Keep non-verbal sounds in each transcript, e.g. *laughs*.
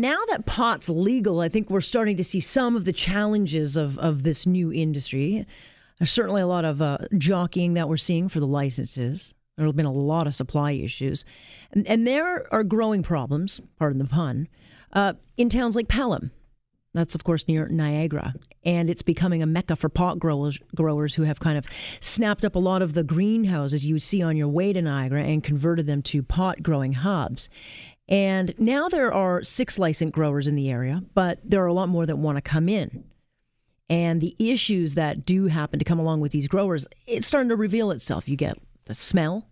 Now that pot's legal, I think we're starting to see some of the challenges of, of this new industry. There's certainly a lot of uh, jockeying that we're seeing for the licenses. There have been a lot of supply issues. And, and there are growing problems, pardon the pun, uh, in towns like Pelham. That's, of course, near Niagara. And it's becoming a mecca for pot growers, growers who have kind of snapped up a lot of the greenhouses you see on your way to Niagara and converted them to pot growing hubs. And now there are six licensed growers in the area, but there are a lot more that want to come in. And the issues that do happen to come along with these growers, it's starting to reveal itself. You get the smell,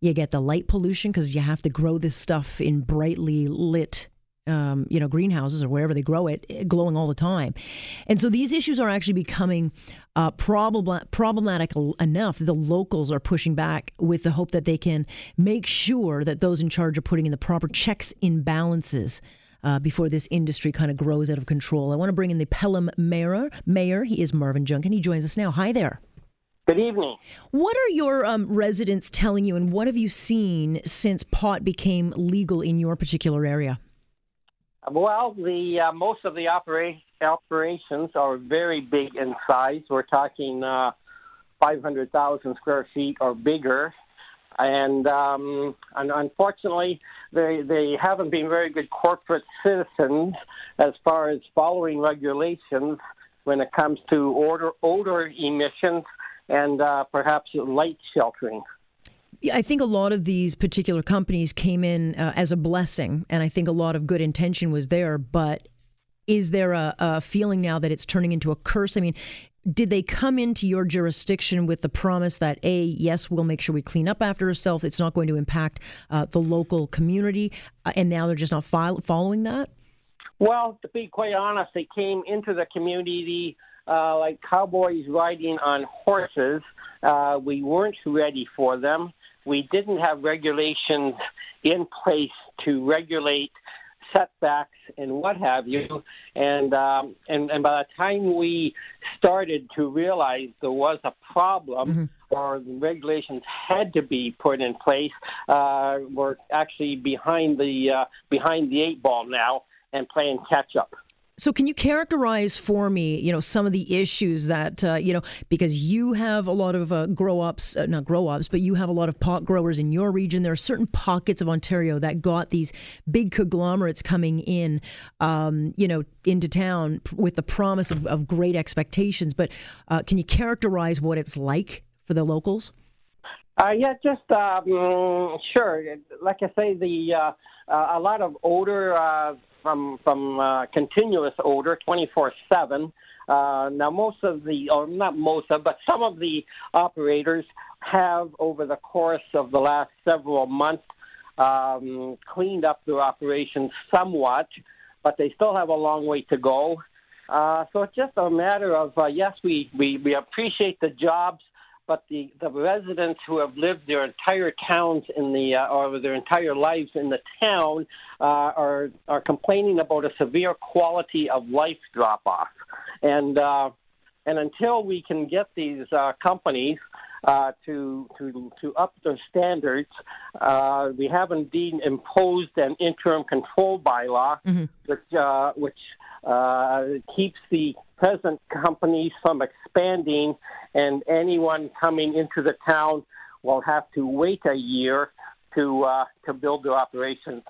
you get the light pollution because you have to grow this stuff in brightly lit um, you know, greenhouses or wherever they grow it, eh, glowing all the time. And so these issues are actually becoming uh, problem- problematic enough. The locals are pushing back with the hope that they can make sure that those in charge are putting in the proper checks and balances. Uh, before this industry kind of grows out of control, I want to bring in the Pelham mayor. Mayor, he is Marvin Junkin. He joins us now. Hi there. Good evening. What are your um, residents telling you, and what have you seen since pot became legal in your particular area? Well, the uh, most of the opera- operations are very big in size. We're talking uh, 500,000 square feet or bigger. And, um, and unfortunately, they, they haven't been very good corporate citizens as far as following regulations when it comes to odor, odor emissions and uh, perhaps light sheltering. I think a lot of these particular companies came in uh, as a blessing, and I think a lot of good intention was there. But is there a, a, feeling now that it's turning into a curse? I mean, did they come into your jurisdiction with the promise that a yes, we'll make sure we clean up after ourselves. It's not going to impact uh, the local community, uh, and now they're just not following that. Well, to be quite honest, they came into the community uh, like cowboys riding on horses. Uh, we weren't ready for them we didn't have regulations in place to regulate setbacks and what have you. And um, and and by the time we started to realize there was a problem. Mm-hmm. Or the regulations had to be put in place. Uh, we're actually behind the uh, behind the eight ball now and playing catch up. So, can you characterize for me, you know, some of the issues that, uh, you know, because you have a lot of uh, grow ups, uh, not grow ups, but you have a lot of pot growers in your region. There are certain pockets of Ontario that got these big conglomerates coming in, um, you know, into town with the promise of, of great expectations. But uh, can you characterize what it's like for the locals? Uh, yeah, just um, sure. Like I say, the uh, uh, a lot of older uh, from from uh, continuous odor 24 7. Uh, now, most of the, or not most of, but some of the operators have, over the course of the last several months, um, cleaned up their operations somewhat, but they still have a long way to go. Uh, so it's just a matter of uh, yes, we, we, we appreciate the jobs but the, the residents who have lived their entire towns in the uh, or their entire lives in the town uh, are are complaining about a severe quality of life drop off, and uh, and until we can get these uh, companies uh, to to to up their standards. Uh, we have indeed imposed an interim control bylaw, mm-hmm. which uh, which uh, keeps the present companies from expanding, and anyone coming into the town will have to wait a year to uh, to build their operations.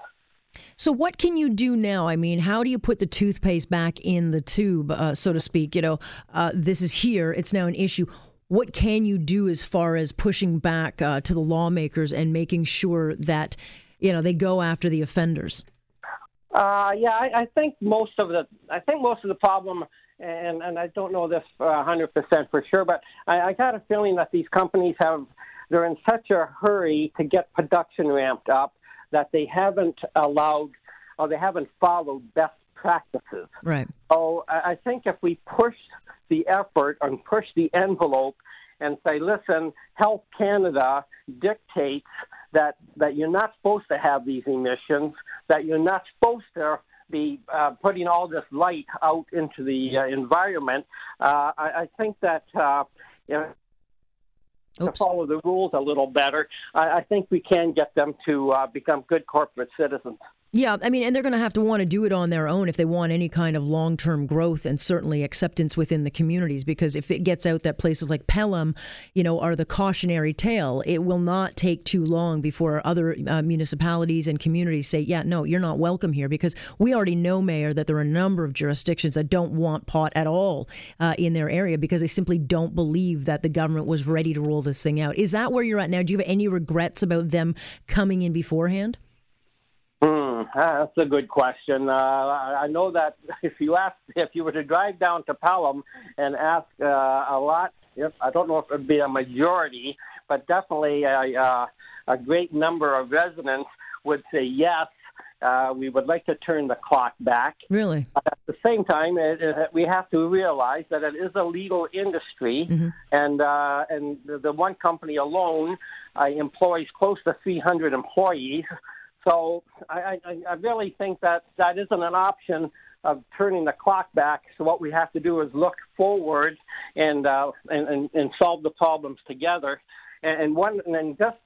So, what can you do now? I mean, how do you put the toothpaste back in the tube, uh, so to speak? You know, uh, this is here; it's now an issue. What can you do as far as pushing back uh, to the lawmakers and making sure that you know they go after the offenders? Uh, yeah, I, I think most of the I think most of the problem and and I don't know this uh, hundred percent for sure, but I, I got a feeling that these companies have they're in such a hurry to get production ramped up that they haven't allowed or they haven't followed best practices. Right. So I think if we push the effort and push the envelope and say, listen, Health Canada dictates that that you're not supposed to have these emissions, that you're not supposed to be uh, putting all this light out into the uh, environment, uh, I, I, think that uh, you know, to follow the rules a little better, I, I, think we can get them to uh, become good corporate citizens. Yeah, I mean, and they're going to have to want to do it on their own if they want any kind of long term growth and certainly acceptance within the communities. Because if it gets out that places like Pelham, you know, are the cautionary tale, it will not take too long before other uh, municipalities and communities say, yeah, no, you're not welcome here. Because we already know, Mayor, that there are a number of jurisdictions that don't want pot at all uh, in their area because they simply don't believe that the government was ready to roll this thing out. Is that where you're at now? Do you have any regrets about them coming in beforehand? That's a good question. Uh, I know that *laughs* if you ask, if you were to drive down to Pelham and ask uh, a lot, if, I don't know if it would be a majority, but definitely a, uh, a great number of residents would say yes. Uh, we would like to turn the clock back. Really? But at the same time, it, it, we have to realize that it is a legal industry, mm-hmm. and uh, and the, the one company alone uh, employs close to 300 employees. So I, I, I really think that that isn't an option of turning the clock back. So what we have to do is look forward and uh, and, and, and solve the problems together. And, and one and then just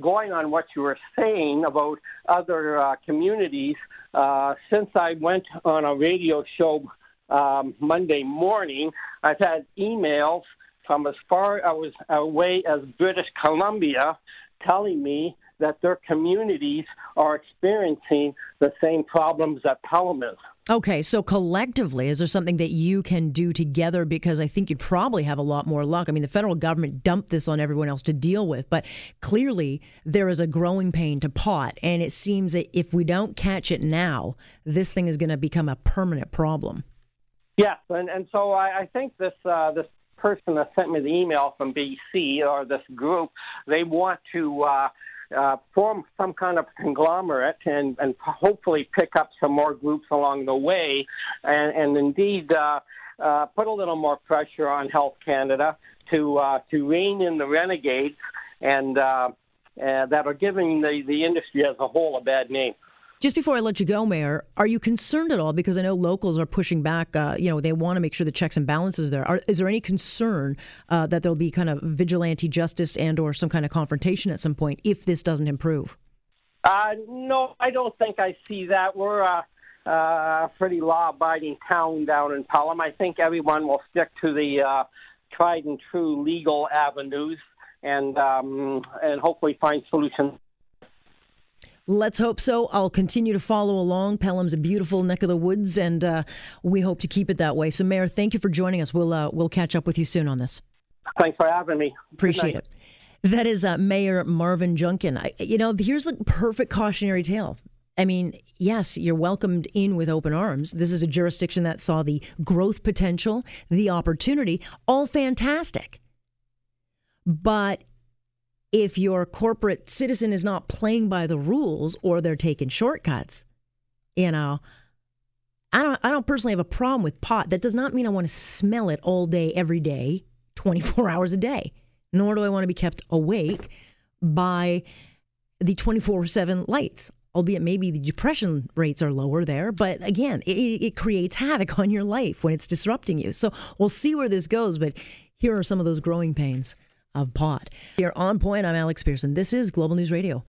going on what you were saying about other uh, communities, uh, since I went on a radio show um, Monday morning, I've had emails from as far away as British Columbia telling me that their communities are experiencing the same problems that Pelham is. Okay, so collectively, is there something that you can do together? Because I think you'd probably have a lot more luck. I mean, the federal government dumped this on everyone else to deal with, but clearly there is a growing pain to pot. And it seems that if we don't catch it now, this thing is going to become a permanent problem. Yes, and, and so I, I think this uh, this person that sent me the email from BC or this group, they want to. Uh, uh, form some kind of conglomerate and, and hopefully pick up some more groups along the way, and, and indeed uh, uh, put a little more pressure on Health Canada to uh, to rein in the renegades and uh, uh, that are giving the, the industry as a whole a bad name. Just before I let you go, Mayor, are you concerned at all? Because I know locals are pushing back. Uh, you know, they want to make sure the checks and balances are there. Are, is there any concern uh, that there'll be kind of vigilante justice and/or some kind of confrontation at some point if this doesn't improve? Uh, no, I don't think I see that. We're a, a pretty law-abiding town down in Pelham. I think everyone will stick to the uh, tried and true legal avenues and um, and hopefully find solutions Let's hope so. I'll continue to follow along. Pelham's a beautiful neck of the woods, and uh, we hope to keep it that way. So, Mayor, thank you for joining us. We'll uh, we'll catch up with you soon on this. Thanks for having me. Appreciate it. That is uh, Mayor Marvin Junkin. I, you know, here's a perfect cautionary tale. I mean, yes, you're welcomed in with open arms. This is a jurisdiction that saw the growth potential, the opportunity, all fantastic. But if your corporate citizen is not playing by the rules or they're taking shortcuts, you know, I don't I don't personally have a problem with pot. That does not mean I want to smell it all day every day, 24 *laughs* hours a day. Nor do I want to be kept awake by the 24/7 lights. Albeit maybe the depression rates are lower there, but again, it, it creates havoc *laughs* on your life when it's disrupting you. So we'll see where this goes, but here are some of those growing pains of pot. Here on point, I'm Alex Pierson. This is Global News Radio.